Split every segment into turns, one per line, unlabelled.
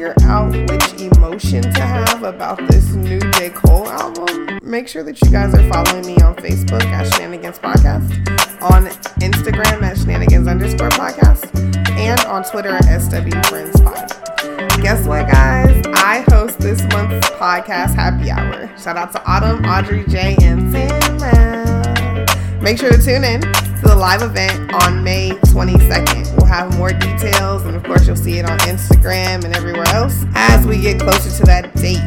figure out which emotion to have about this new J. Cole album, make sure that you guys are following me on Facebook at Shenanigans Podcast, on Instagram at Shenanigans underscore podcast, and on Twitter at SW Friends Pod. Guess what, guys? I host this month's podcast happy hour. Shout out to Autumn, Audrey, Jay, and Sam. Make sure to tune in to the live event on May 22nd. We'll have more details, and of course, you'll see it on Instagram and everywhere else as we get closer to that date.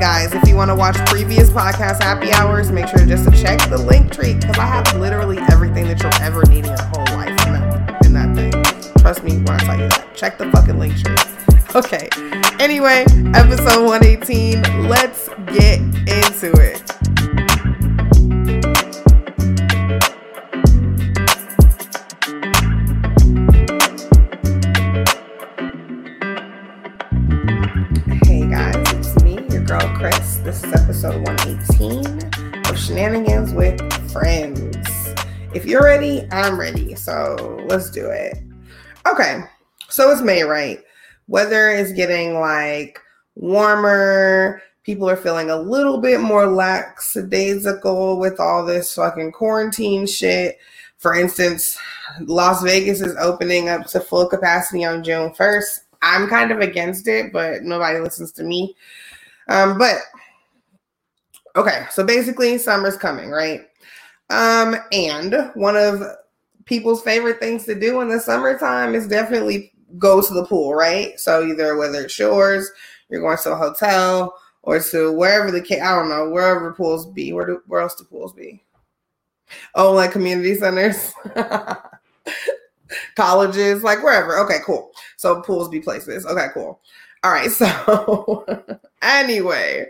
Guys, if you want to watch previous podcast happy hours, make sure just to check the link tree because I have literally everything that you'll ever need in your whole life in that, in that thing. Trust me when I tell you that. Check the fucking link tree. Okay. Anyway, episode 118. Let's get into it. If you're ready, I'm ready. So let's do it. Okay, so it's May, right? Weather is getting like warmer. People are feeling a little bit more lackadaisical with all this fucking quarantine shit. For instance, Las Vegas is opening up to full capacity on June 1st. I'm kind of against it, but nobody listens to me. Um, but okay, so basically, summer's coming, right? Um, and one of people's favorite things to do in the summertime is definitely go to the pool, right? So either whether it's shores, you're going to a hotel, or to wherever the I don't know wherever pools be. Where do where else do pools be? Oh, like community centers. colleges, like wherever. Okay, cool. So pools be places. Okay, cool. All right. So anyway,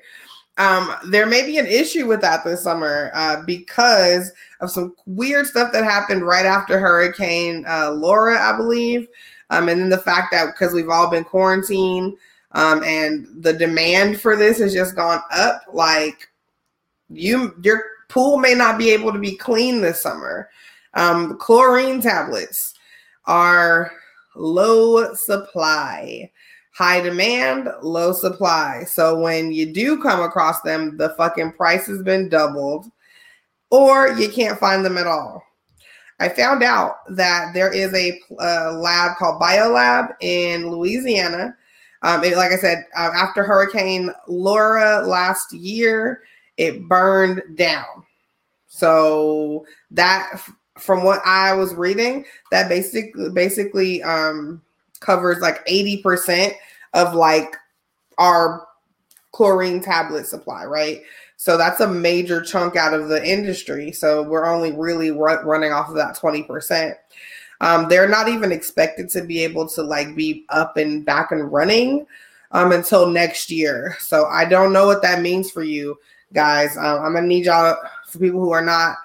um, there may be an issue with that this summer uh, because of some weird stuff that happened right after Hurricane uh, Laura, I believe. Um, and then the fact that because we've all been quarantined um, and the demand for this has just gone up, like you, your pool may not be able to be clean this summer. Um, chlorine tablets are low supply. High demand, low supply. So when you do come across them, the fucking price has been doubled or you can't find them at all. I found out that there is a uh, lab called BioLab in Louisiana. Um, it, like I said, uh, after Hurricane Laura last year, it burned down. So that from what I was reading, that basically basically um, covers like 80% of like our chlorine tablet supply, right? So that's a major chunk out of the industry. So we're only really run, running off of that 20%. Um, they're not even expected to be able to like be up and back and running um, until next year. So I don't know what that means for you guys. Um, I'm gonna need y'all for people who are not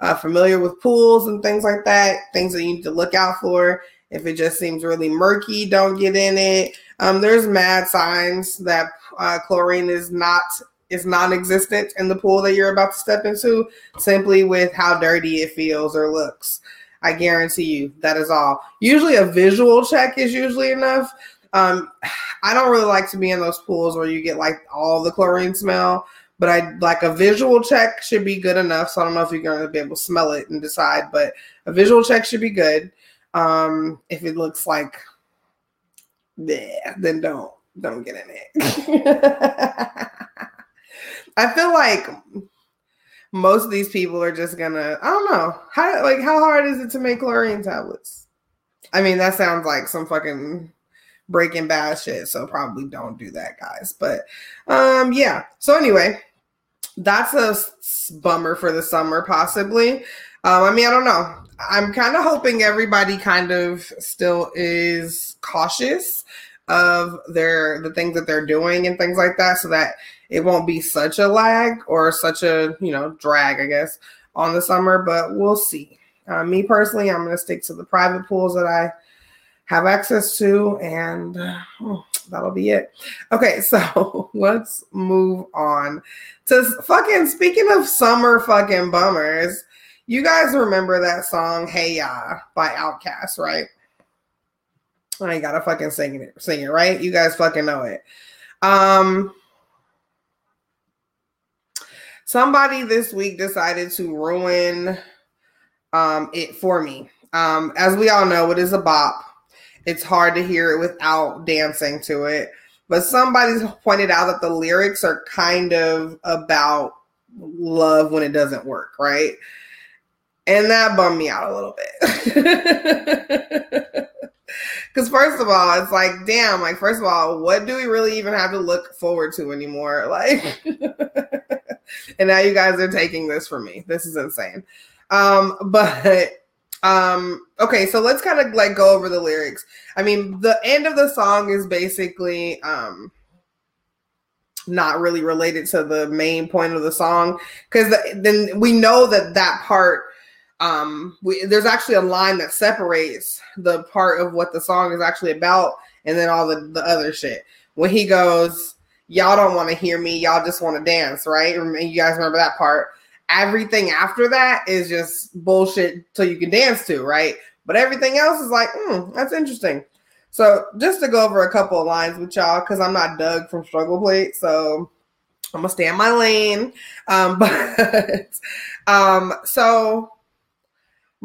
uh, familiar with pools and things like that, things that you need to look out for. If it just seems really murky, don't get in it. Um, there's mad signs that uh, chlorine is not is non-existent in the pool that you're about to step into, simply with how dirty it feels or looks. I guarantee you that is all. Usually, a visual check is usually enough. Um, I don't really like to be in those pools where you get like all the chlorine smell but I like a visual check should be good enough. So I don't know if you're going to be able to smell it and decide, but a visual check should be good. Um, if it looks like, yeah, then don't don't get in it. I feel like most of these people are just gonna. I don't know how like how hard is it to make chlorine tablets? I mean, that sounds like some fucking breaking bad shit so probably don't do that guys but um yeah so anyway that's a bummer for the summer possibly um i mean i don't know i'm kind of hoping everybody kind of still is cautious of their the things that they're doing and things like that so that it won't be such a lag or such a you know drag i guess on the summer but we'll see uh, me personally i'm going to stick to the private pools that i have access to, and oh, that'll be it. Okay, so let's move on to fucking speaking of summer fucking bummers. You guys remember that song "Hey Ya" by Outkast, right? I ain't gotta fucking sing it, sing it, right? You guys fucking know it. Um, somebody this week decided to ruin um it for me. Um, as we all know, it is a bop. It's hard to hear it without dancing to it. But somebody's pointed out that the lyrics are kind of about love when it doesn't work, right? And that bummed me out a little bit. Because first of all, it's like, damn, like first of all, what do we really even have to look forward to anymore? Like, and now you guys are taking this from me. This is insane. Um, but um, okay, so let's kind of like go over the lyrics. I mean, the end of the song is basically um not really related to the main point of the song because then we know that that part um we, there's actually a line that separates the part of what the song is actually about and then all the, the other shit when he goes y'all don't want to hear me y'all just want to dance right you guys remember that part everything after that is just bullshit so you can dance to, right? But everything else is like, hmm, that's interesting. So just to go over a couple of lines with y'all, because I'm not Doug from Struggle Plate, so I'm gonna stay in my lane. Um, but um, so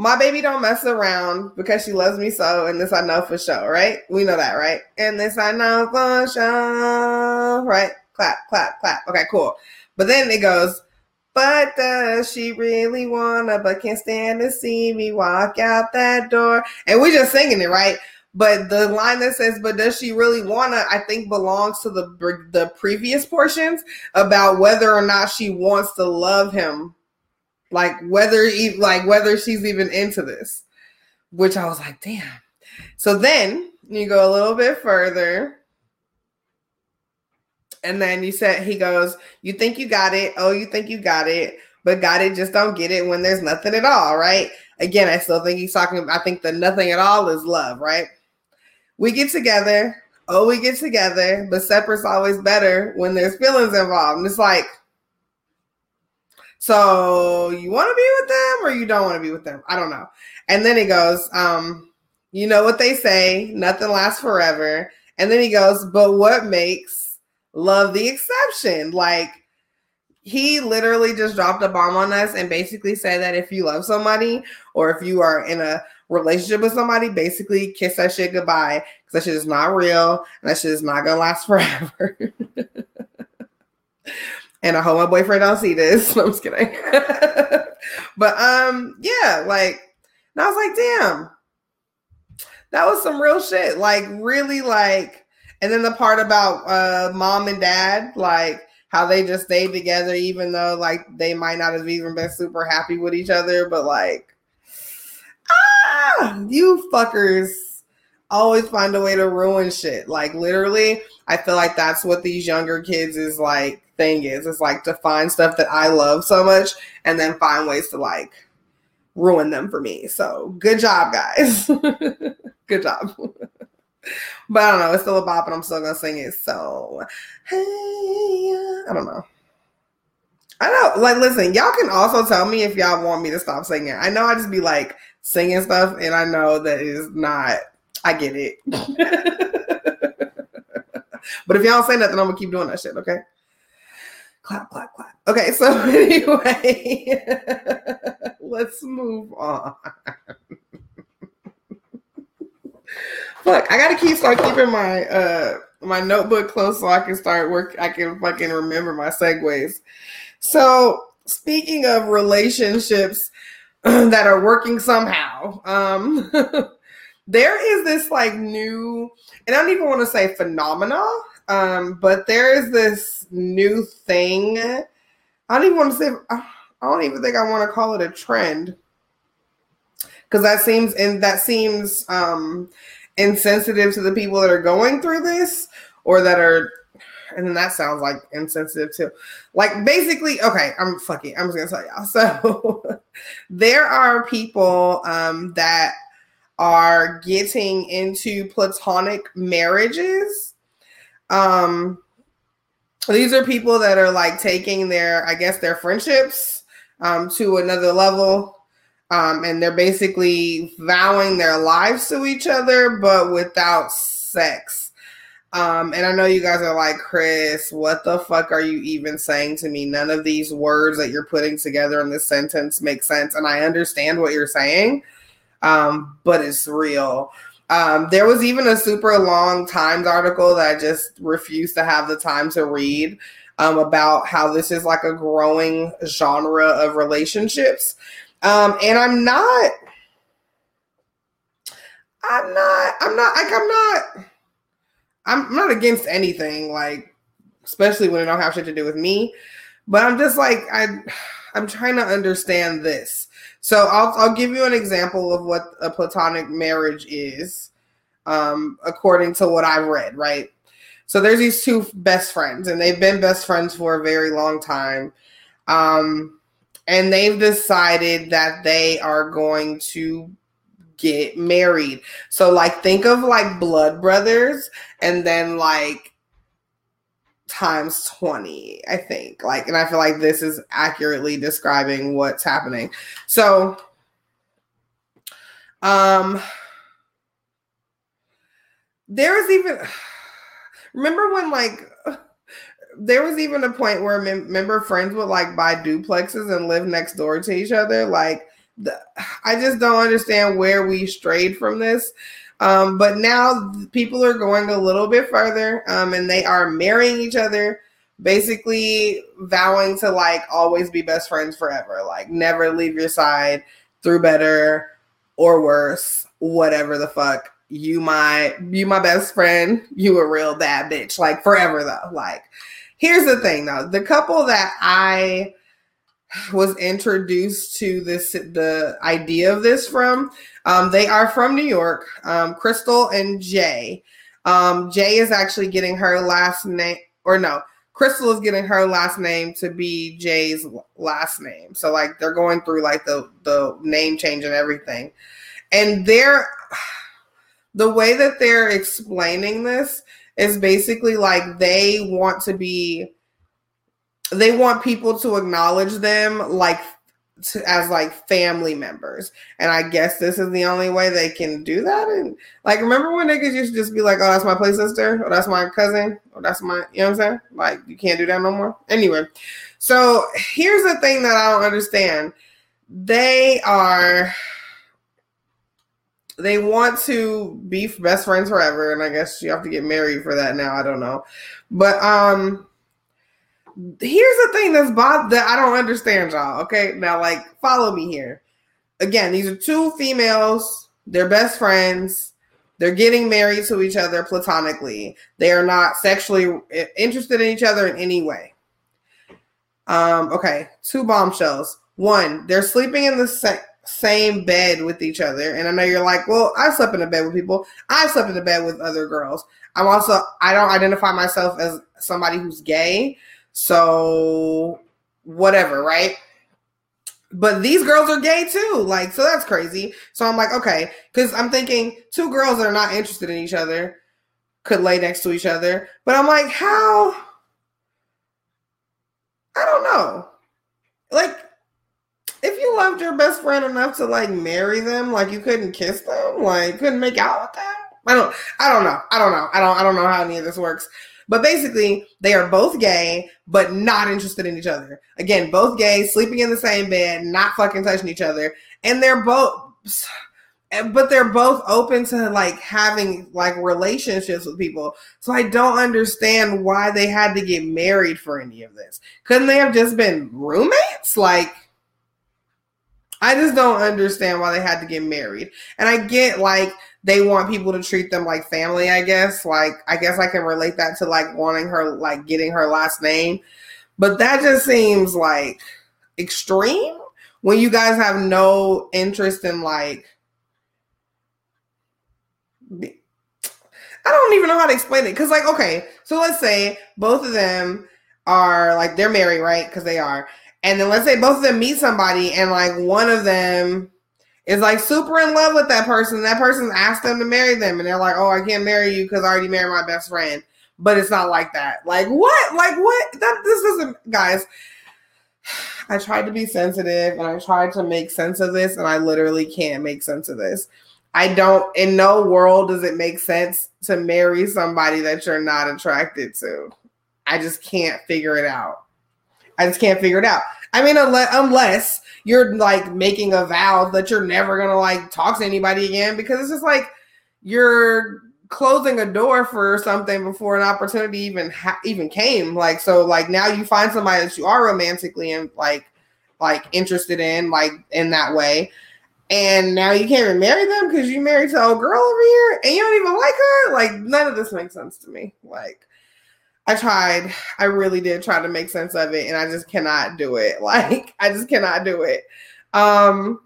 my baby don't mess around because she loves me so, and this I know for sure, right? We know that, right? And this I know for sure, right? Clap, clap, clap. Okay, cool. But then it goes, but does she really wanna, but can't stand to see me walk out that door? And we're just singing it, right? But the line that says, "But does she really wanna?" I think belongs to the the previous portions about whether or not she wants to love him, like whether like whether she's even into this. Which I was like, damn. So then you go a little bit further and then you said he goes, You think you got it? Oh, you think you got it, but got it, just don't get it when there's nothing at all, right? Again, I still think he's talking I think the nothing at all is love, right? We get together, oh, we get together, but separate's always better when there's feelings involved. And it's like, so you want to be with them or you don't want to be with them? I don't know. And then he goes, um, you know what they say, nothing lasts forever. And then he goes, but what makes love the exception. Like he literally just dropped a bomb on us and basically said that if you love somebody or if you are in a relationship with somebody, basically kiss that shit goodbye because that shit is not real and that shit is not gonna last forever. And I hope my boyfriend don't see this. No, I'm just kidding. but um, yeah, like, and I was like, damn, that was some real shit. Like, really, like and then the part about uh, mom and dad, like how they just stayed together, even though like they might not have even been super happy with each other, but like, ah, you fuckers always find a way to ruin shit. Like literally, I feel like that's what these younger kids is like thing is. It's like to find stuff that I love so much and then find ways to like ruin them for me. So good job, guys. good job. but I don't know. It's still a bop, and I'm still gonna sing it. So, hey, I don't know. I know. Like, listen, y'all can also tell me if y'all want me to stop singing. I know I just be like singing stuff, and I know that is not. I get it. but if y'all say nothing, I'm gonna keep doing that shit. Okay. Clap, clap, clap. Okay, so anyway, let's move on. Look, I gotta keep start keeping my uh my notebook close so I can start work. I can fucking remember my segues. So speaking of relationships that are working somehow, um, there is this like new, and I don't even want to say phenomena, um, but there is this new thing. I don't even want to say. I don't even think I want to call it a trend because that seems and that seems um insensitive to the people that are going through this or that are and then that sounds like insensitive too. Like basically, okay, I'm fucking I'm just gonna tell y'all. So there are people um that are getting into platonic marriages. Um these are people that are like taking their, I guess, their friendships um to another level Um, and they're basically vowing their lives to each other, but without sex. Um, and I know you guys are like, Chris, what the fuck are you even saying to me? None of these words that you're putting together in this sentence make sense. And I understand what you're saying, um, but it's real. Um, there was even a super long Times article that I just refused to have the time to read um, about how this is like a growing genre of relationships. Um, and I'm not, I'm not, I'm not, like, I'm not, I'm not against anything, like, especially when it don't have shit to do with me. But I'm just like, I, I'm trying to understand this. So I'll, I'll give you an example of what a platonic marriage is, um, according to what I've read, right? So there's these two best friends, and they've been best friends for a very long time. Um, and they've decided that they are going to get married. So like think of like blood brothers and then like times 20, I think. Like and I feel like this is accurately describing what's happening. So um there was even Remember when like there was even a point where member friends would like buy duplexes and live next door to each other. Like the, I just don't understand where we strayed from this. Um, but now people are going a little bit further, um, and they are marrying each other, basically vowing to like always be best friends forever, like never leave your side through better or worse, whatever the fuck. You my you my best friend you a real bad bitch like forever though like here's the thing though the couple that i was introduced to this the idea of this from um, they are from new york um, crystal and jay. Um, jay is actually getting her last name or no crystal is getting her last name to be jay's last name. So like they're going through like the the name change and everything. And they're the way that they're explaining this is basically like they want to be they want people to acknowledge them like to, as like family members. And i guess this is the only way they can do that. And like remember when niggas used to just be like oh that's my play sister or that's my cousin or that's my you know what i'm saying? Like you can't do that no more. Anyway so here's the thing that i don't understand. They are they want to be best friends forever, and I guess you have to get married for that now. I don't know, but um, here's the thing that's bod- that I don't understand, y'all. Okay, now like follow me here. Again, these are two females. They're best friends. They're getting married to each other platonically. They are not sexually interested in each other in any way. Um, okay, two bombshells. One, they're sleeping in the same same bed with each other. And I know you're like, well, I've slept in a bed with people. I've slept in a bed with other girls. I'm also I don't identify myself as somebody who's gay. So whatever, right? But these girls are gay too. Like, so that's crazy. So I'm like, okay, because I'm thinking two girls that are not interested in each other could lay next to each other. But I'm like, how? I don't know. Like, if you loved your best friend enough to like marry them, like you couldn't kiss them, like couldn't make out with them. I don't I don't know. I don't know. I don't I don't know how any of this works. But basically, they are both gay, but not interested in each other. Again, both gay, sleeping in the same bed, not fucking touching each other. And they're both but they're both open to like having like relationships with people. So I don't understand why they had to get married for any of this. Couldn't they have just been roommates? Like I just don't understand why they had to get married. And I get like they want people to treat them like family, I guess. Like I guess I can relate that to like wanting her like getting her last name. But that just seems like extreme when you guys have no interest in like I don't even know how to explain it. Cause like, okay, so let's say both of them are like they're married, right? Because they are. And then let's say both of them meet somebody and like one of them is like super in love with that person. That person's asked them to marry them and they're like, oh, I can't marry you because I already married my best friend. But it's not like that. Like what? Like what? That this isn't guys. I tried to be sensitive and I tried to make sense of this, and I literally can't make sense of this. I don't, in no world does it make sense to marry somebody that you're not attracted to. I just can't figure it out. I just can't figure it out. I mean, unless, unless you're like making a vow that you're never gonna like talk to anybody again, because it's just like you're closing a door for something before an opportunity even ha- even came. Like so, like now you find somebody that you are romantically and like like interested in, like in that way. And now you can't even marry them because you married to a girl over here and you don't even like her. Like none of this makes sense to me. Like I tried, I really did try to make sense of it, and I just cannot do it. Like I just cannot do it. Um,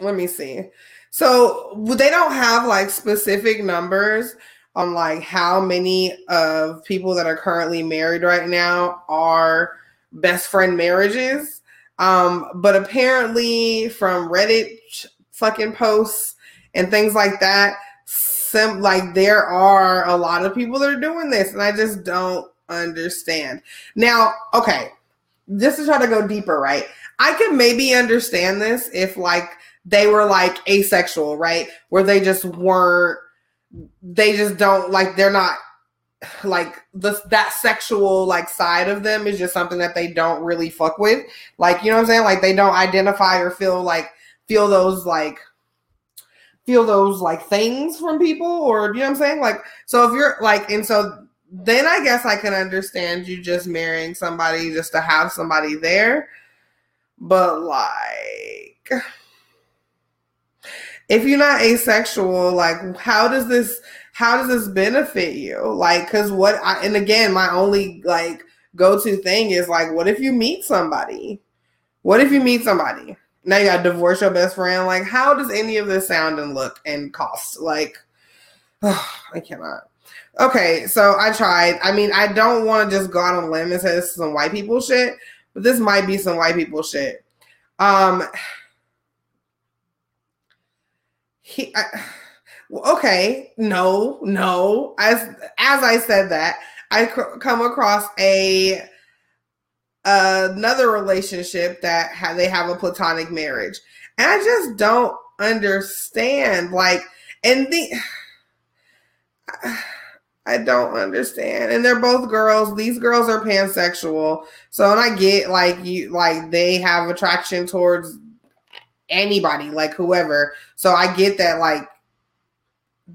let me see. So they don't have like specific numbers on like how many of people that are currently married right now are best friend marriages. Um, but apparently from Reddit fucking posts and things like that, some like there are a lot of people that are doing this, and I just don't understand. Now, okay, just to try to go deeper, right? I could maybe understand this if like they were like asexual, right? Where they just weren't, they just don't like, they're not like the that sexual like side of them is just something that they don't really fuck with. Like, you know what I'm saying? Like they don't identify or feel like feel those like feel those like things from people or you know what I'm saying? Like so if you're like and so then I guess I can understand you just marrying somebody just to have somebody there. But like if you're not asexual, like how does this how does this benefit you? Like, cause what I and again, my only like go-to thing is like, what if you meet somebody? What if you meet somebody? Now you gotta divorce your best friend. Like, how does any of this sound and look and cost? Like, oh, I cannot. Okay, so I tried. I mean, I don't want to just go out on a limb and say this is some white people shit, but this might be some white people shit. Um, he, I, okay, no, no. As as I said that, I come across a another relationship that ha- they have a platonic marriage, and I just don't understand. Like, and the I don't understand. And they're both girls. These girls are pansexual. So and I get like you like they have attraction towards anybody, like whoever. So I get that, like,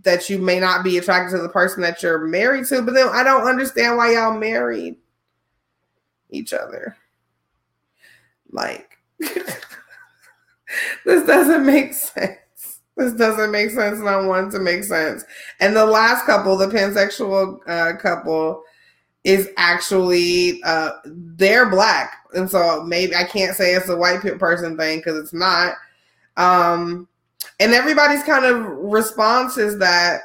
that you may not be attracted to the person that you're married to, but then I don't understand why y'all married each other. Like, this doesn't make sense. This doesn't make sense, and I want to make sense. And the last couple, the pansexual uh, couple, is actually uh, they're black, and so maybe I can't say it's a white person thing because it's not. Um, and everybody's kind of response is that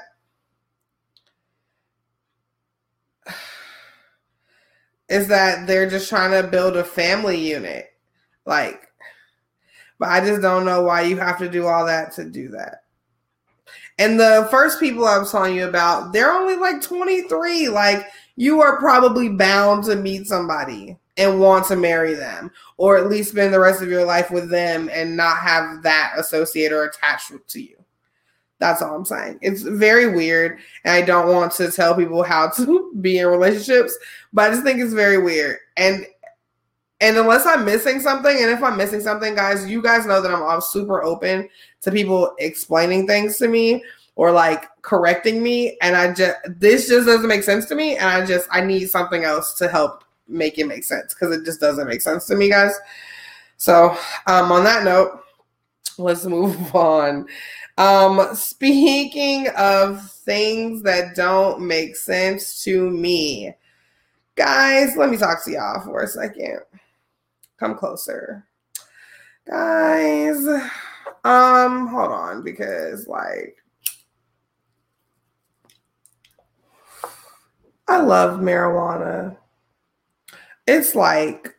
is that they're just trying to build a family unit. Like, but I just don't know why you have to do all that to do that. And the first people I was telling you about, they're only like 23. Like, you are probably bound to meet somebody and want to marry them or at least spend the rest of your life with them and not have that associated or attached to you. That's all I'm saying. It's very weird. And I don't want to tell people how to be in relationships, but I just think it's very weird. And and unless I'm missing something, and if I'm missing something, guys, you guys know that I'm, I'm super open to people explaining things to me or like correcting me. And I just this just doesn't make sense to me. And I just I need something else to help make it make sense because it just doesn't make sense to me, guys. So, um, on that note, let's move on. Um, speaking of things that don't make sense to me, guys, let me talk to y'all for a second. Come closer, guys. Um, hold on because like I love marijuana it's like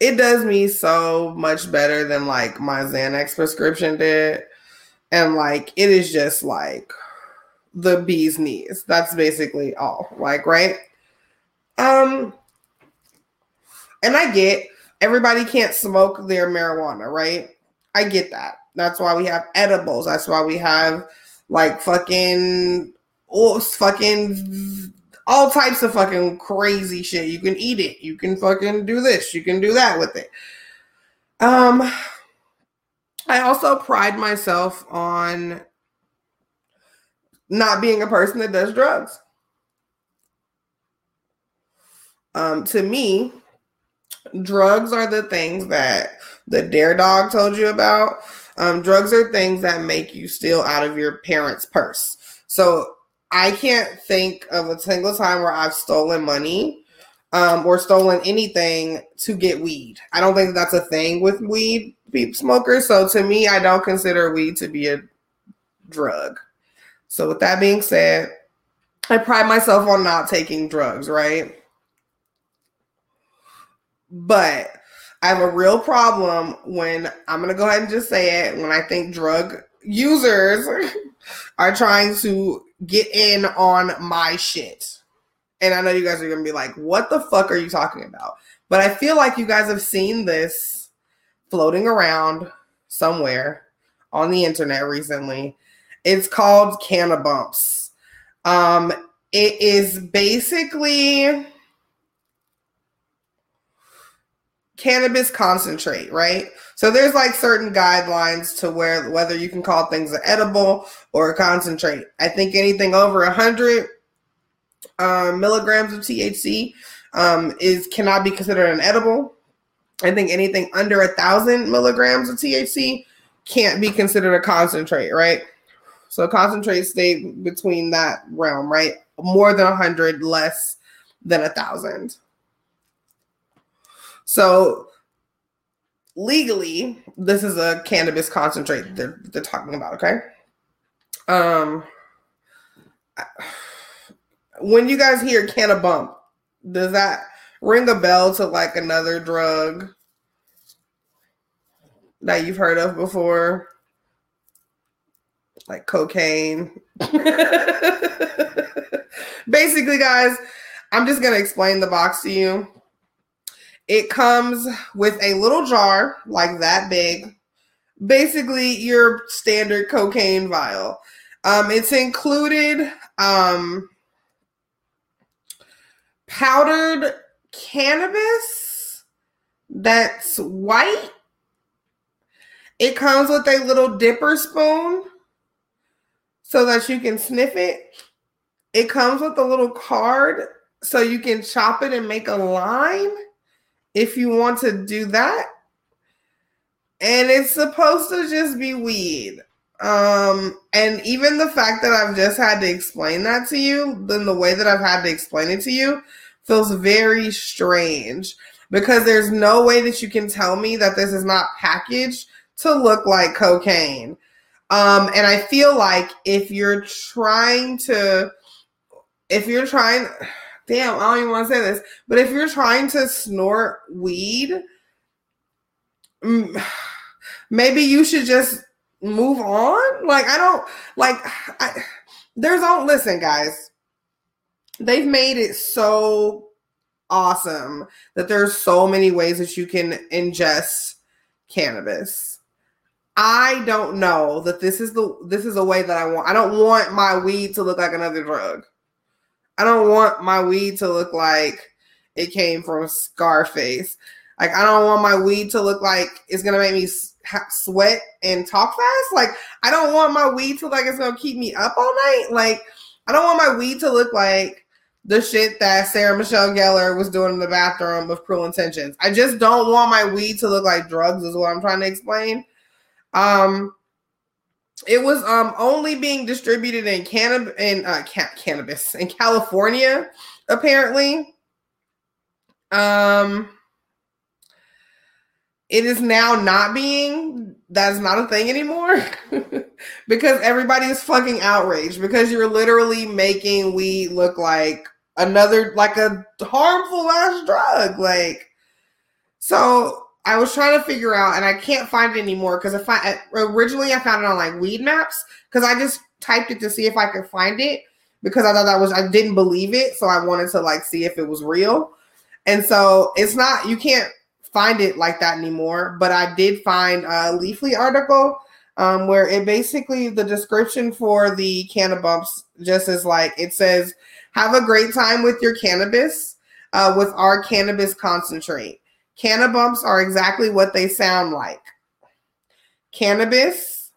it does me so much better than like my Xanax prescription did. And like it is just like the bee's knees. That's basically all. Like, right? Um And I get everybody can't smoke their marijuana, right? I get that. That's why we have edibles. That's why we have like fucking oh fucking all types of fucking crazy shit. You can eat it. You can fucking do this. You can do that with it. Um I also pride myself on not being a person that does drugs. Um, to me, drugs are the things that the dare dog told you about. Um, drugs are things that make you steal out of your parents' purse. So I can't think of a single time where I've stolen money um, or stolen anything to get weed. I don't think that's a thing with weed smokers. So to me, I don't consider weed to be a drug. So with that being said, I pride myself on not taking drugs, right? But I have a real problem when I'm going to go ahead and just say it when I think drug users are trying to get in on my shit. And I know you guys are going to be like, what the fuck are you talking about? But I feel like you guys have seen this floating around somewhere on the internet recently. It's called Cannabumps. Um, it is basically cannabis concentrate, right? So there's like certain guidelines to where whether you can call things edible or concentrate. I think anything over a hundred um, milligrams of THC um, is cannot be considered an edible. I think anything under a thousand milligrams of THC can't be considered a concentrate, right? So concentrate stay between that realm, right? More than a hundred, less than a thousand. So legally, this is a cannabis concentrate they're, they're talking about, okay? Um when you guys hear Cannabump, does that ring a bell to like another drug that you've heard of before? Like cocaine. Basically, guys, I'm just gonna explain the box to you. It comes with a little jar like that big. Basically, your standard cocaine vial. Um, it's included um, powdered cannabis that's white. It comes with a little dipper spoon so that you can sniff it. It comes with a little card so you can chop it and make a line if you want to do that. And it's supposed to just be weed. Um, and even the fact that I've just had to explain that to you, then the way that I've had to explain it to you feels very strange because there's no way that you can tell me that this is not packaged to look like cocaine. Um, and I feel like if you're trying to, if you're trying, damn, I don't even want to say this, but if you're trying to snort weed, maybe you should just move on. Like, I don't, like, I, there's all, listen, guys, they've made it so awesome that there's so many ways that you can ingest cannabis. I don't know that this is the this is a way that I want. I don't want my weed to look like another drug. I don't want my weed to look like it came from Scarface. Like I don't want my weed to look like it's gonna make me sweat and talk fast. Like I don't want my weed to like it's gonna keep me up all night. Like I don't want my weed to look like the shit that Sarah Michelle Gellar was doing in the bathroom of cruel intentions. I just don't want my weed to look like drugs, is what I'm trying to explain. Um, it was um only being distributed in cannabis in uh, ca- cannabis in California, apparently. Um, it is now not being that's not a thing anymore. Because everybody is fucking outraged. Because you're literally making weed look like another like a harmful ass drug. Like, so I was trying to figure out, and I can't find it anymore. Because if I originally I found it on like Weedmaps. Because I just typed it to see if I could find it. Because I thought that was I didn't believe it, so I wanted to like see if it was real. And so it's not, you can't find it like that anymore. But I did find a Leafly article um, where it basically, the description for the Cannabumps just is like, it says, have a great time with your cannabis uh, with our cannabis concentrate. Cannabumps are exactly what they sound like. Cannabis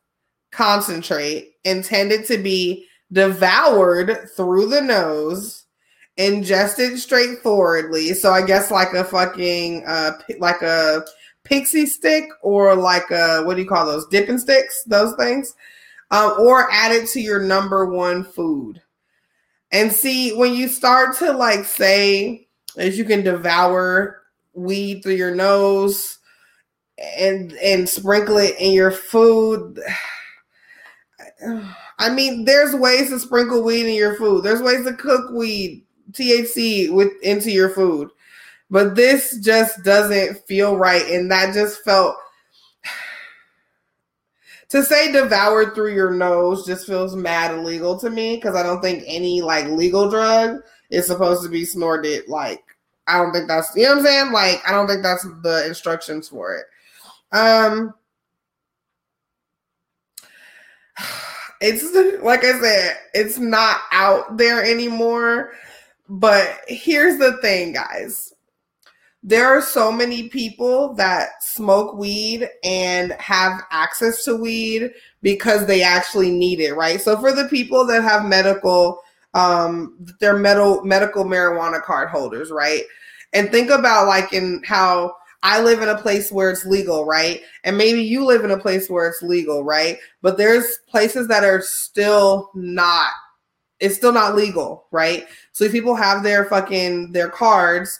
concentrate intended to be devoured through the nose, ingested straightforwardly. So I guess like a fucking uh like a pixie stick or like a what do you call those dipping sticks? Those things, um, or added to your number one food. And see when you start to like say as you can devour weed through your nose and and sprinkle it in your food. I mean, there's ways to sprinkle weed in your food. There's ways to cook weed, THC with into your food. But this just doesn't feel right and that just felt to say devoured through your nose just feels mad illegal to me because I don't think any like legal drug is supposed to be snorted like I don't think that's you know what I'm saying? Like I don't think that's the instructions for it. Um it's like I said, it's not out there anymore. But here's the thing, guys. There are so many people that smoke weed and have access to weed because they actually need it, right? So for the people that have medical um they're medical medical marijuana card holders, right? And think about like in how I live in a place where it's legal, right? And maybe you live in a place where it's legal, right? But there's places that are still not it's still not legal, right? So people have their fucking their cards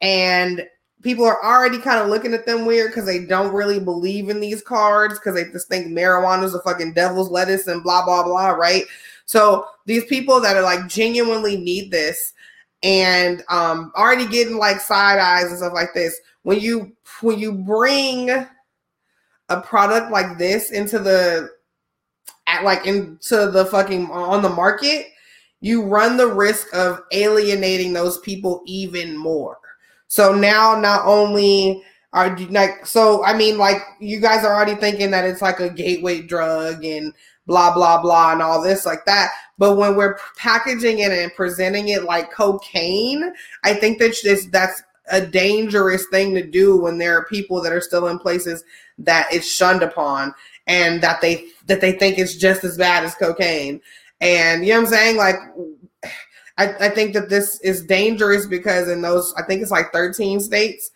and people are already kind of looking at them weird because they don't really believe in these cards because they just think marijuana is a fucking devil's lettuce and blah blah blah, right? So these people that are like genuinely need this and um already getting like side eyes and stuff like this when you when you bring a product like this into the at like into the fucking on the market you run the risk of alienating those people even more. So now not only are like so i mean like you guys are already thinking that it's like a gateway drug and blah blah blah and all this like that. But when we're packaging it and presenting it like cocaine i think that this that's a dangerous thing to do when there are people that are still in places that it's shunned upon and that they that they think it's just as bad as cocaine and you know what i'm saying like I, I think that this is dangerous because in those i think it's like 13 states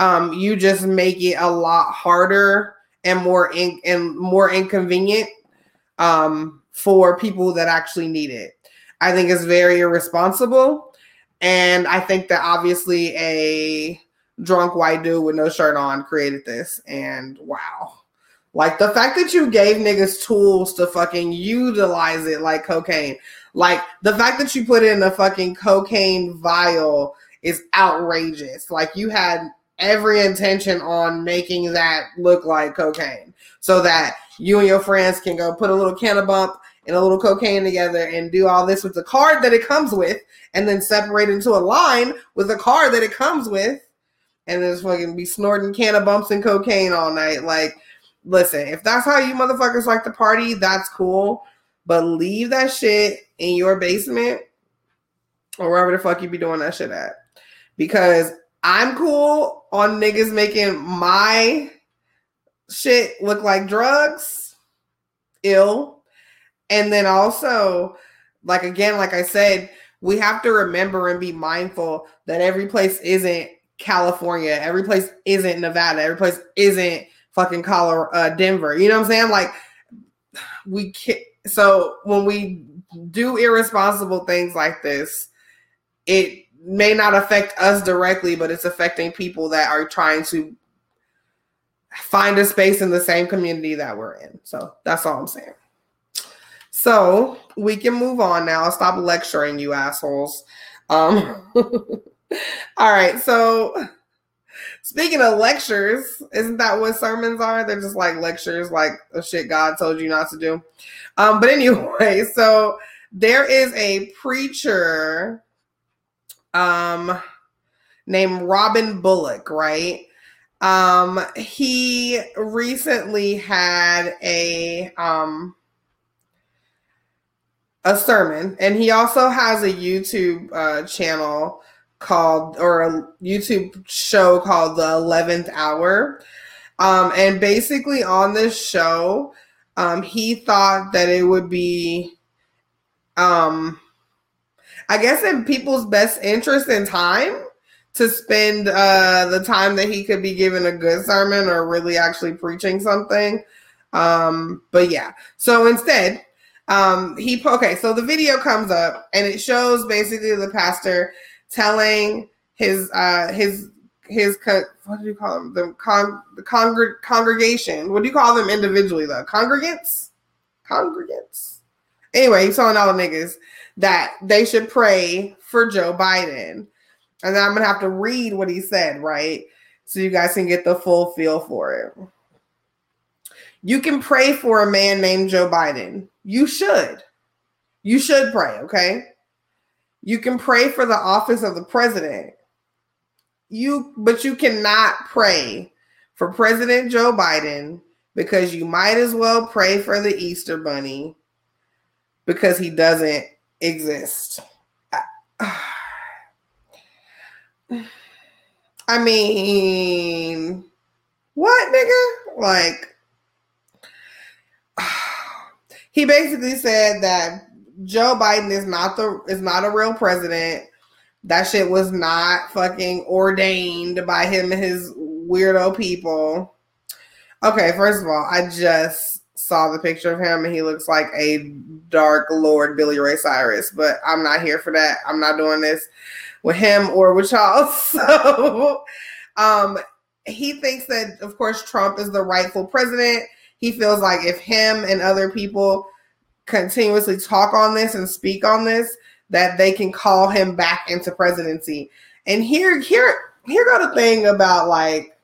um, you just make it a lot harder and more in, and more inconvenient um, for people that actually need it. I think it's very irresponsible. And I think that obviously a drunk white dude with no shirt on created this. And wow. Like the fact that you gave niggas tools to fucking utilize it like cocaine. Like the fact that you put in a fucking cocaine vial is outrageous. Like you had every intention on making that look like cocaine so that you and your friends can go put a little can of Cannabump and a little cocaine together and do all this with the card that it comes with and then separate into a line with the card that it comes with and then just fucking be snorting can of Cannabumps and cocaine all night. Like, listen, if that's how you motherfuckers like to party, that's cool. But leave that shit in your basement or wherever the fuck you be doing that shit at. Because I'm cool on niggas making my shit look like drugs, ill. And then also, like again, like I said, we have to remember and be mindful that every place isn't California, every place isn't Nevada, every place isn't fucking Colorado, uh, Denver. You know what I'm saying? Like we can't. So when we do irresponsible things like this, it may not affect us directly, but it's affecting people that are trying to find a space in the same community that we're in. So that's all I'm saying. So we can move on now. Stop lecturing, you assholes. Um, all right. So speaking of lectures, isn't that what sermons are? They're just like lectures, like the shit God told you not to do. Um, but anyway, so there is a preacher um named Robin Bullock, right? Um, he recently had a um a sermon, and he also has a YouTube uh, channel called or a YouTube show called The Eleventh Hour. Um, and basically on this show, um, he thought that it would be, um, I guess, in people's best interest and time to spend uh, the time that he could be giving a good sermon or really actually preaching something. Um, but yeah, so instead, um, he okay. So the video comes up and it shows basically the pastor telling his uh, his his what do you call them the con the congr- congregation. What do you call them individually though? Congregants, congregants. Anyway, he's telling all the niggas that they should pray for Joe Biden. And then I'm gonna have to read what he said, right? So you guys can get the full feel for it. You can pray for a man named Joe Biden. You should. You should pray, okay? You can pray for the office of the president. You but you cannot pray for President Joe Biden because you might as well pray for the Easter bunny because he doesn't exist. I mean, what nigga? Like he basically said that Joe Biden is not the is not a real president. That shit was not fucking ordained by him and his weirdo people. Okay, first of all, I just saw the picture of him and he looks like a dark Lord Billy Ray Cyrus, but I'm not here for that. I'm not doing this with him or with y'all. So um he thinks that of course Trump is the rightful president. He feels like if him and other people continuously talk on this and speak on this, that they can call him back into presidency. And here, here, here go the thing about like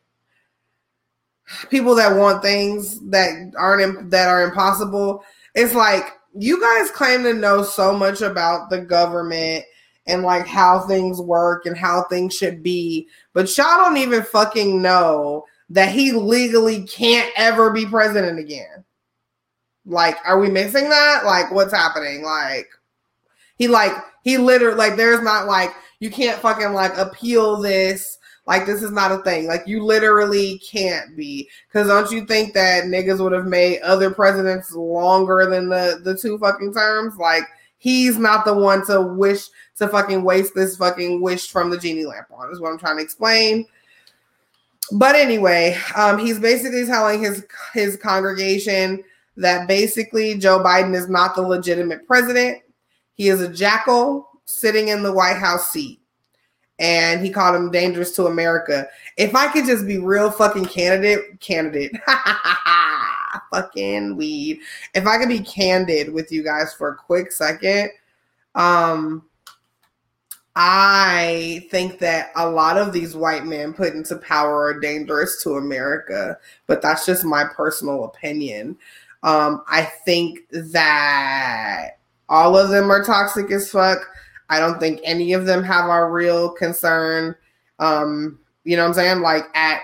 people that want things that aren't that are impossible. It's like you guys claim to know so much about the government and like how things work and how things should be, but y'all don't even fucking know that he legally can't ever be president again. Like, are we missing that? Like, what's happening? Like, he like he literally like there's not like you can't fucking like appeal this. Like, this is not a thing. Like, you literally can't be. Because don't you think that niggas would have made other presidents longer than the the two fucking terms? Like, he's not the one to wish to fucking waste this fucking wish from the genie lamp on. Is what I'm trying to explain but anyway, um, he's basically telling his his congregation that basically Joe Biden is not the legitimate president. He is a jackal sitting in the White House seat. And he called him dangerous to America. If I could just be real fucking candidate, candidate, fucking weed. If I could be candid with you guys for a quick second, um, I think that a lot of these white men put into power are dangerous to America, but that's just my personal opinion. Um, I think that all of them are toxic as fuck. I don't think any of them have our real concern. Um, you know what I'm saying? Like at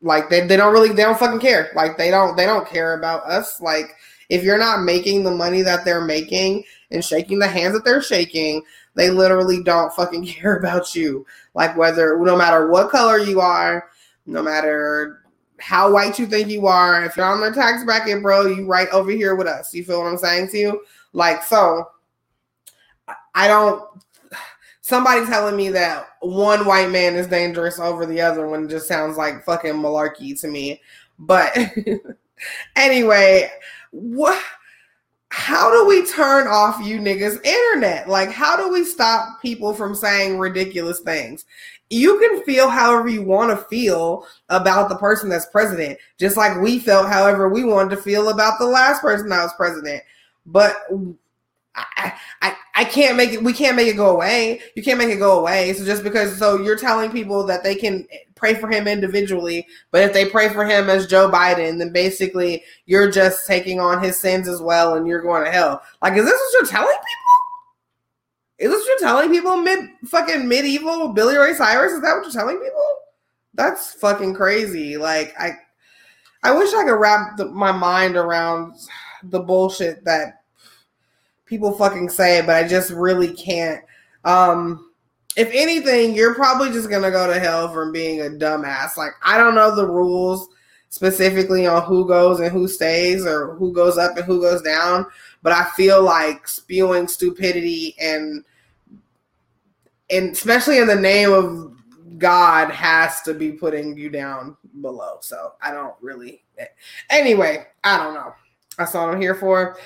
like they, they don't really they don't fucking care. Like they don't they don't care about us. Like if you're not making the money that they're making and shaking the hands that they're shaking, they literally don't fucking care about you. Like whether no matter what color you are, no matter how white you think you are, if you're on the tax bracket, bro, you right over here with us. You feel what I'm saying to you? Like so I don't somebody telling me that one white man is dangerous over the other one just sounds like fucking malarkey to me. But anyway, what how do we turn off you niggas internet? Like, how do we stop people from saying ridiculous things? You can feel however you want to feel about the person that's president, just like we felt however we wanted to feel about the last person that was president. But I, I, I can't make it. We can't make it go away. You can't make it go away. So just because, so you're telling people that they can pray for him individually, but if they pray for him as Joe Biden, then basically you're just taking on his sins as well, and you're going to hell. Like, is this what you're telling people? Is this what you're telling people? Mid fucking medieval Billy Ray Cyrus? Is that what you're telling people? That's fucking crazy. Like I, I wish I could wrap the, my mind around the bullshit that people fucking say, but I just really can't. Um, if anything, you're probably just gonna go to hell from being a dumbass. Like I don't know the rules specifically on who goes and who stays or who goes up and who goes down, but I feel like spewing stupidity and and especially in the name of God has to be putting you down below. So I don't really. Anyway, I don't know. That's all I'm here for.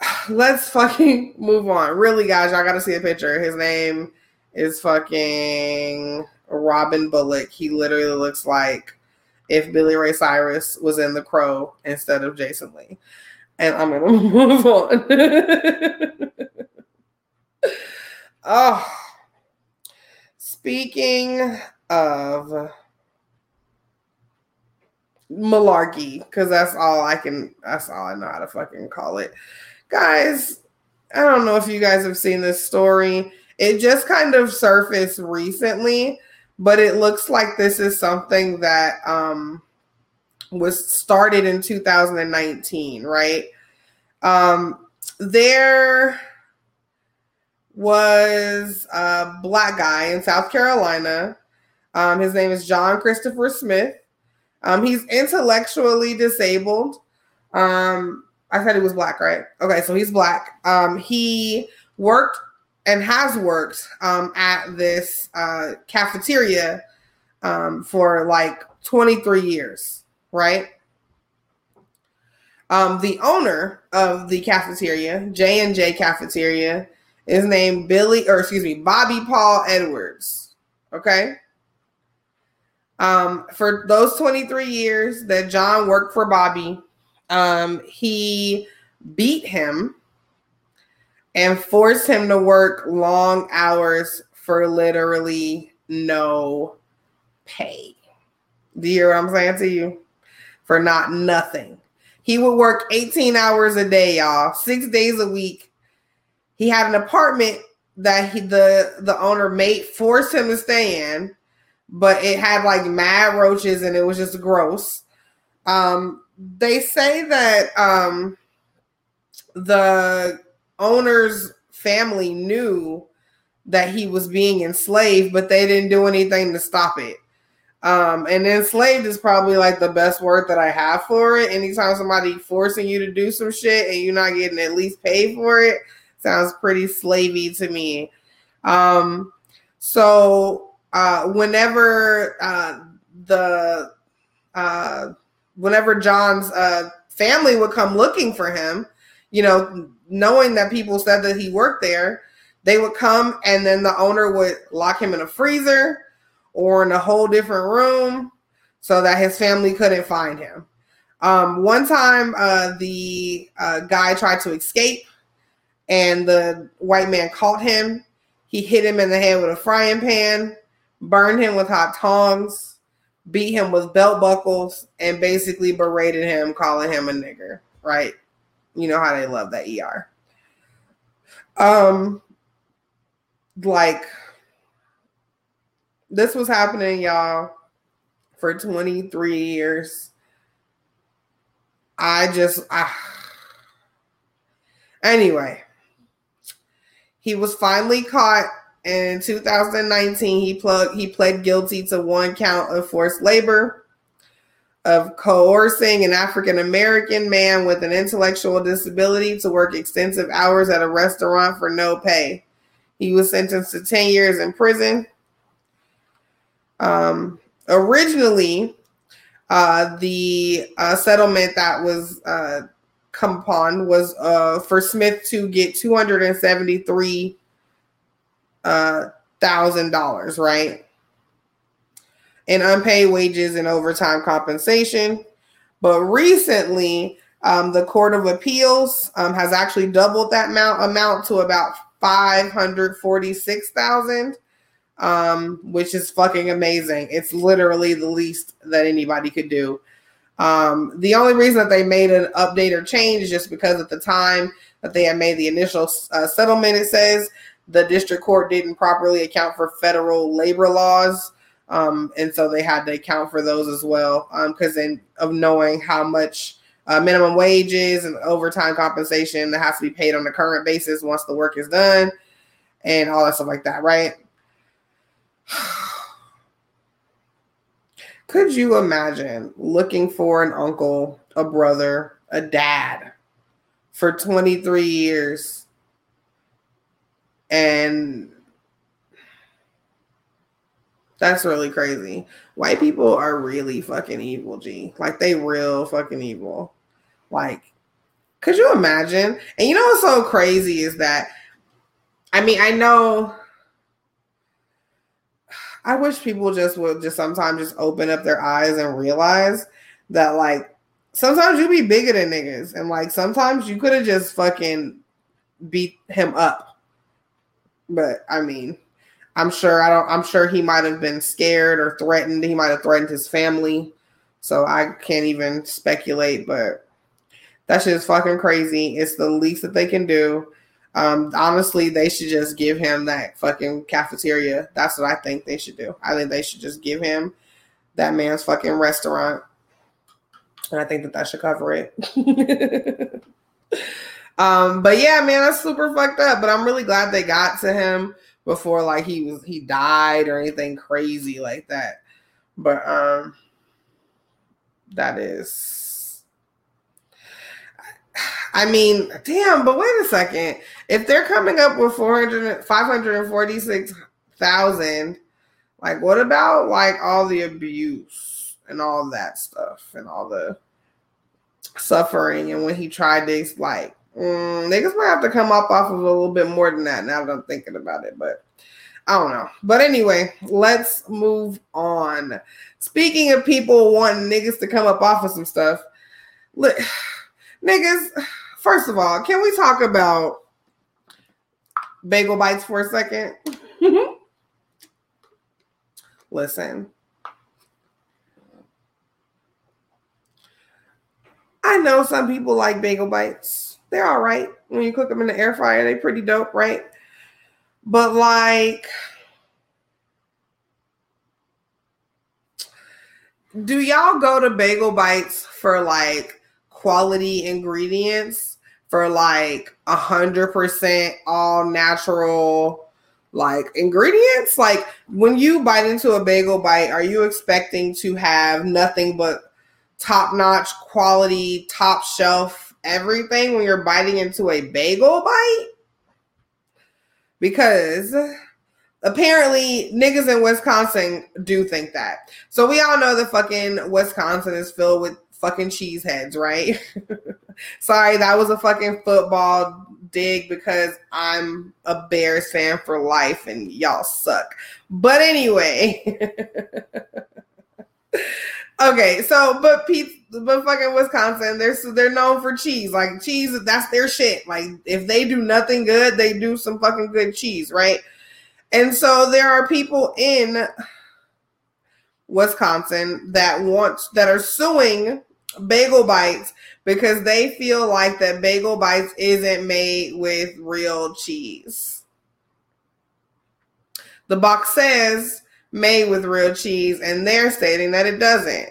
Let's fucking move on. Really, guys, y'all got to see a picture. His name is fucking Robin Bullock. He literally looks like if Billy Ray Cyrus was in The Crow instead of Jason Lee. And I'm gonna move on. oh, speaking of malarkey, because that's all I can. That's all I know how to fucking call it, guys. I don't know if you guys have seen this story. It just kind of surfaced recently but it looks like this is something that um, was started in 2019, right? Um, there was a black guy in South Carolina. Um, his name is John Christopher Smith. Um, he's intellectually disabled. Um, I said he was black, right? Okay, so he's black. Um, he worked and has worked um, at this uh, cafeteria um, for like 23 years, right? Um, the owner of the cafeteria, J and J Cafeteria, is named Billy, or excuse me, Bobby Paul Edwards. Okay. Um, for those 23 years that John worked for Bobby, um, he beat him and forced him to work long hours for literally no pay. Do you hear what I'm saying to you? For not nothing. He would work 18 hours a day, y'all, six days a week. He had an apartment that he the the owner made forced him to stay in, but it had like mad roaches and it was just gross. Um, they say that um the owner's family knew that he was being enslaved, but they didn't do anything to stop it. Um, and enslaved is probably like the best word that I have for it. Anytime somebody forcing you to do some shit and you're not getting at least paid for it, sounds pretty slavey to me. Um, so uh, whenever uh, the uh, whenever John's uh, family would come looking for him, you know, knowing that people said that he worked there, they would come and then the owner would lock him in a freezer or in a whole different room so that his family couldn't find him. Um, one time, uh, the uh, guy tried to escape and the white man caught him. He hit him in the head with a frying pan, burned him with hot tongs, beat him with belt buckles, and basically berated him, calling him a nigger, right? You know how they love that ER. Um, like this was happening, y'all, for 23 years. I just, I, anyway, he was finally caught in 2019. He plug he pled guilty to one count of forced labor of coercing an African American man with an intellectual disability to work extensive hours at a restaurant for no pay. He was sentenced to 10 years in prison. Um, originally, uh, the uh, settlement that was uh, come upon was uh, for Smith to get two hundred and seventy three uh, thousand dollars, right? and unpaid wages and overtime compensation. But recently, um, the Court of Appeals um, has actually doubled that amount, amount to about 546,000 um, which is fucking amazing. It's literally the least that anybody could do. Um, the only reason that they made an update or change is just because at the time that they had made the initial uh, settlement, it says the district court didn't properly account for federal labor laws. Um, and so they had to account for those as well because um, of knowing how much uh, minimum wages and overtime compensation that has to be paid on the current basis once the work is done and all that stuff like that, right? Could you imagine looking for an uncle, a brother, a dad for 23 years and that's really crazy. White people are really fucking evil, G. Like they real fucking evil. Like, could you imagine? And you know what's so crazy is that I mean, I know I wish people just would just sometimes just open up their eyes and realize that like sometimes you be bigger than niggas and like sometimes you could have just fucking beat him up. But I mean, I'm sure I don't. I'm sure he might have been scared or threatened. He might have threatened his family. So I can't even speculate. But that shit is fucking crazy. It's the least that they can do. Um, honestly, they should just give him that fucking cafeteria. That's what I think they should do. I think they should just give him that man's fucking restaurant, and I think that that should cover it. um, but yeah, man, that's super fucked up. But I'm really glad they got to him before like he was he died or anything crazy like that. But um that is I mean, damn, but wait a second. If they're coming up with 400 546,000, like what about like all the abuse and all that stuff and all the suffering and when he tried to like Mm, niggas might have to come up off of a little bit more than that now that I'm thinking about it, but I don't know. But anyway, let's move on. Speaking of people wanting niggas to come up off of some stuff, look, niggas, first of all, can we talk about bagel bites for a second? Mm-hmm. Listen. I know some people like bagel bites they're all right. When you cook them in the air fryer, They're pretty dope, right? But like, do y'all go to Bagel Bites for like quality ingredients? For like a hundred percent all natural like ingredients? Like when you bite into a bagel bite, are you expecting to have nothing but top notch quality, top shelf everything when you're biting into a bagel bite? Because apparently niggas in Wisconsin do think that. So we all know that fucking Wisconsin is filled with fucking cheeseheads, right? Sorry, that was a fucking football dig because I'm a Bears fan for life and y'all suck. But anyway. Okay, so but Pete, but fucking Wisconsin, they're they're known for cheese. Like cheese, that's their shit. Like if they do nothing good, they do some fucking good cheese, right? And so there are people in Wisconsin that want that are suing Bagel Bites because they feel like that Bagel Bites isn't made with real cheese. The box says made with real cheese, and they're stating that it doesn't.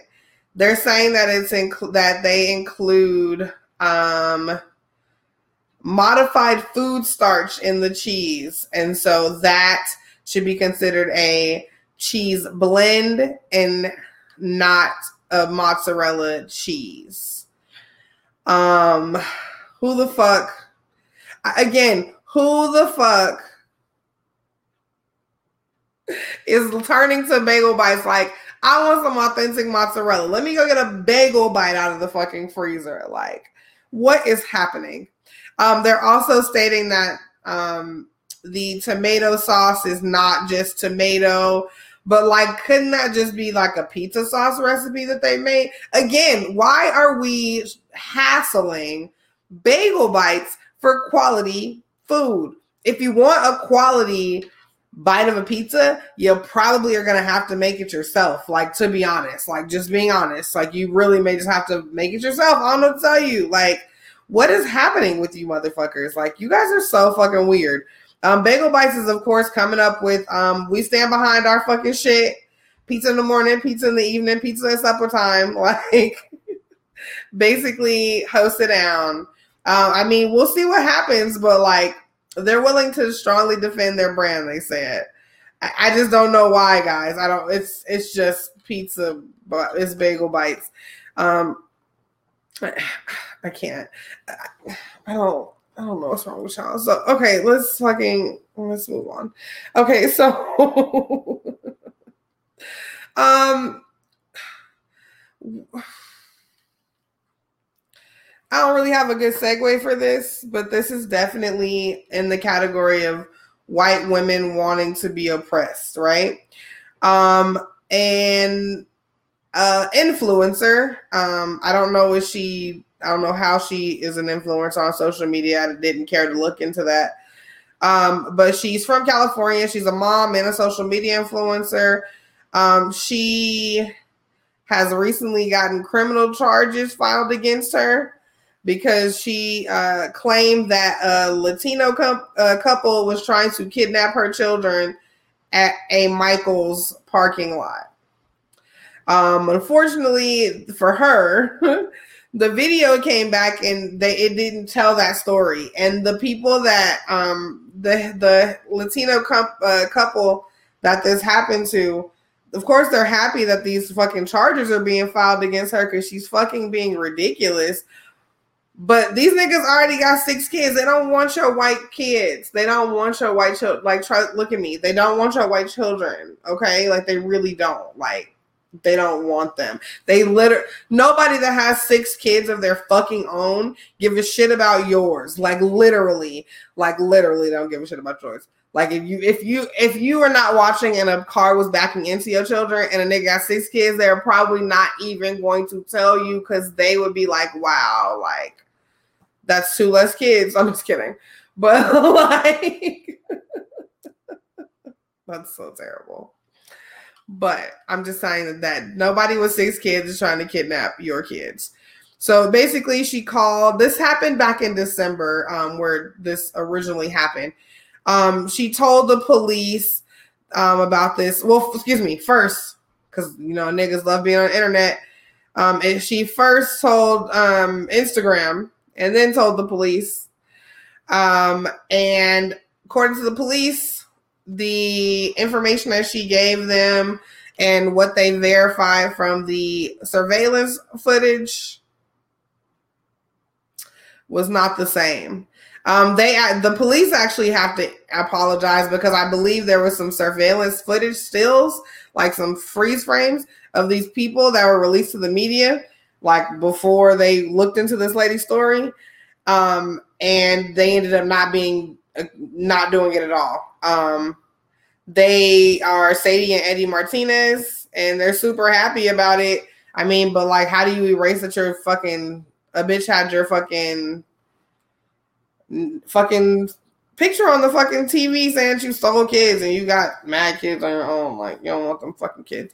They're saying that it's inc- that they include um, modified food starch in the cheese, and so that should be considered a cheese blend and not a mozzarella cheese. Um, who the fuck? Again, who the fuck is turning to bagel bites like I want some authentic mozzarella. Let me go get a bagel bite out of the fucking freezer. Like, what is happening? Um, they're also stating that um, the tomato sauce is not just tomato, but like, couldn't that just be like a pizza sauce recipe that they made? Again, why are we hassling bagel bites for quality food? If you want a quality bite of a pizza, you probably are gonna have to make it yourself. Like to be honest, like just being honest, like you really may just have to make it yourself. I don't know to tell you. Like, what is happening with you motherfuckers? Like, you guys are so fucking weird. Um, Bagel Bites is of course coming up with um, we stand behind our fucking shit. Pizza in the morning, pizza in the evening, pizza at supper time. Like basically host it down. Uh, I mean, we'll see what happens, but like they're willing to strongly defend their brand. They said. I, I just don't know why, guys. I don't. It's it's just pizza, but it's bagel bites. Um, I, can't. I don't. I don't know what's wrong with y'all. So okay, let's fucking let's move on. Okay, so um I don't really have a good segue for this, but this is definitely in the category of white women wanting to be oppressed, right? Um, and uh influencer, um, I don't know if she I don't know how she is an influencer on social media. I didn't care to look into that. Um, but she's from California. She's a mom and a social media influencer. Um, she has recently gotten criminal charges filed against her because she uh, claimed that a Latino com- couple was trying to kidnap her children at a Michael's parking lot. Um, unfortunately for her, the video came back and they it didn't tell that story. And the people that um, the the Latino uh, couple that this happened to, of course, they're happy that these fucking charges are being filed against her because she's fucking being ridiculous but these niggas already got six kids. They don't want your white kids. They don't want your white children. Like, try look at me. They don't want your white children. Okay, like they really don't. Like, they don't want them. They literally nobody that has six kids of their fucking own give a shit about yours. Like literally, like literally, don't give a shit about yours. Like if you if you if you are not watching and a car was backing into your children and a nigga got six kids, they're probably not even going to tell you because they would be like, wow, like that's two less kids. I'm just kidding. But like that's so terrible. But I'm just saying that nobody with six kids is trying to kidnap your kids. So basically, she called. This happened back in December, um, where this originally happened. Um, she told the police um, about this. Well, excuse me, first, because you know niggas love being on the internet. Um, and she first told um, Instagram and then told the police. Um, and according to the police, the information that she gave them and what they verified from the surveillance footage was not the same. Um, they the police actually have to apologize because I believe there was some surveillance footage stills, like some freeze frames of these people that were released to the media like before they looked into this lady's story. Um, and they ended up not being uh, not doing it at all. Um, they are Sadie and Eddie Martinez, and they're super happy about it. I mean, but like, how do you erase that your fucking a bitch had your fucking fucking picture on the fucking TV saying you stole kids and you got mad kids on your own? Like, you don't want them fucking kids.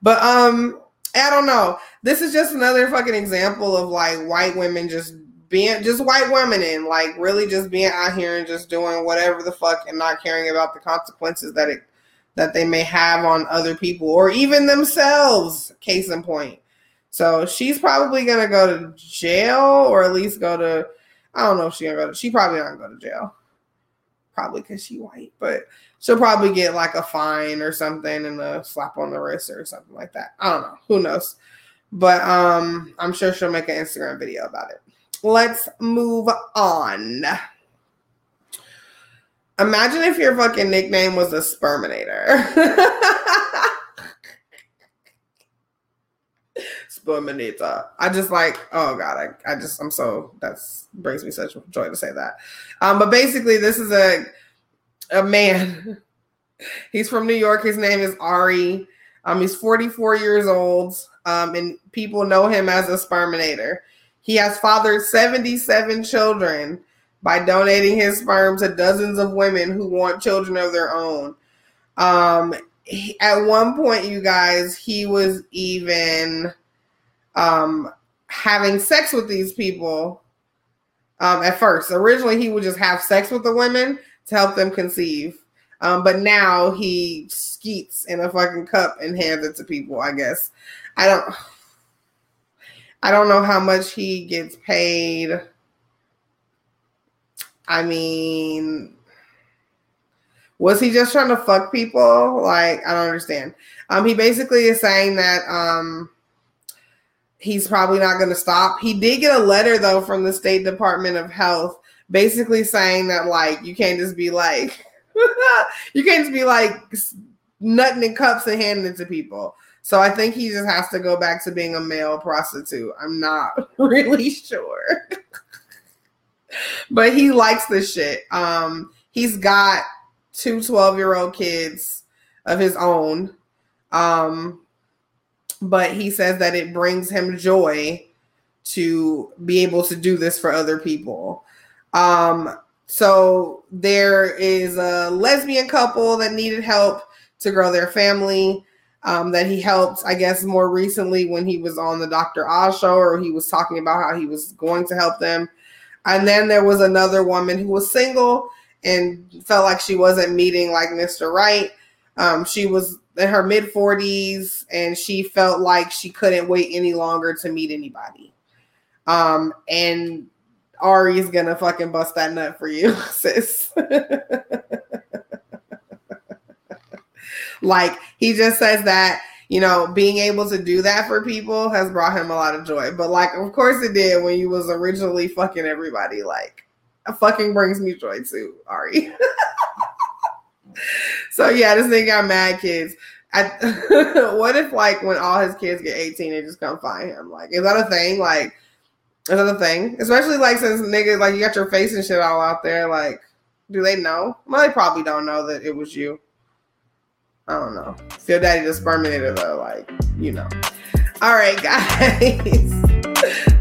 But um, I don't know. This is just another fucking example of like white women just being just white women and like really just being out here and just doing whatever the fuck and not caring about the consequences that it that they may have on other people or even themselves. Case in point. So she's probably gonna go to jail or at least go to I don't know if she's gonna go to she probably not gonna go to jail. Probably because she white, but she'll probably get like a fine or something and a slap on the wrist or something like that. I don't know. Who knows? But um, I'm sure she'll make an Instagram video about it. Let's move on. Imagine if your fucking nickname was a sperminator. sperminator. I just like, oh god, I, I just I'm so that's brings me such joy to say that. Um, but basically this is a a man. He's from New York. His name is Ari. Um, he's 44 years old. Um, and people know him as a sperminator. He has fathered 77 children by donating his sperm to dozens of women who want children of their own. Um, he, at one point, you guys, he was even um, having sex with these people. Um, at first, originally, he would just have sex with the women to help them conceive. Um, but now he skeets in a fucking cup and hands it to people, I guess. I don't I don't know how much he gets paid. I mean, was he just trying to fuck people? Like, I don't understand. Um, he basically is saying that um he's probably not going to stop. He did get a letter though from the State Department of Health, basically saying that like you can't just be like you can't just be like nutting in cups and handing it to people. So I think he just has to go back to being a male prostitute. I'm not really sure. but he likes this shit. Um, he's got two 12 year old kids of his own. Um, but he says that it brings him joy to be able to do this for other people. Um, so there is a lesbian couple that needed help to grow their family. Um, that he helped, I guess, more recently when he was on the Dr. Oz show, or he was talking about how he was going to help them. And then there was another woman who was single and felt like she wasn't meeting like Mr. Right. Um, she was in her mid 40s and she felt like she couldn't wait any longer to meet anybody. Um, and Ari's gonna fucking bust that nut for you, sis. like he just says that you know being able to do that for people has brought him a lot of joy. But like, of course it did when you was originally fucking everybody. Like, fucking brings me joy too, Ari. so yeah, this nigga got mad kids. I, what if like when all his kids get 18 they just come find him? Like, is that a thing? Like, is that a thing? Especially like since niggas like you got your face and shit all out there. Like, do they know? Well, they probably don't know that it was you. I don't know. Your daddy just sperminator though, like, you know. All right, guys.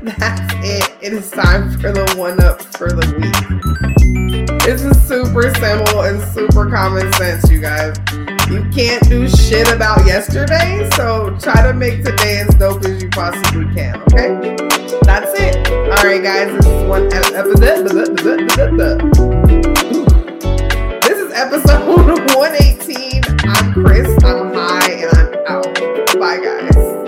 That's it. It is time for the one up for the week. This is super simple and super common sense, you guys. You can't do shit about yesterday, so try to make today as dope as you possibly can, okay? That's it. All right, guys, this is one episode. Episode 118. I'm Chris, I'm high, and I'm out. Bye, guys.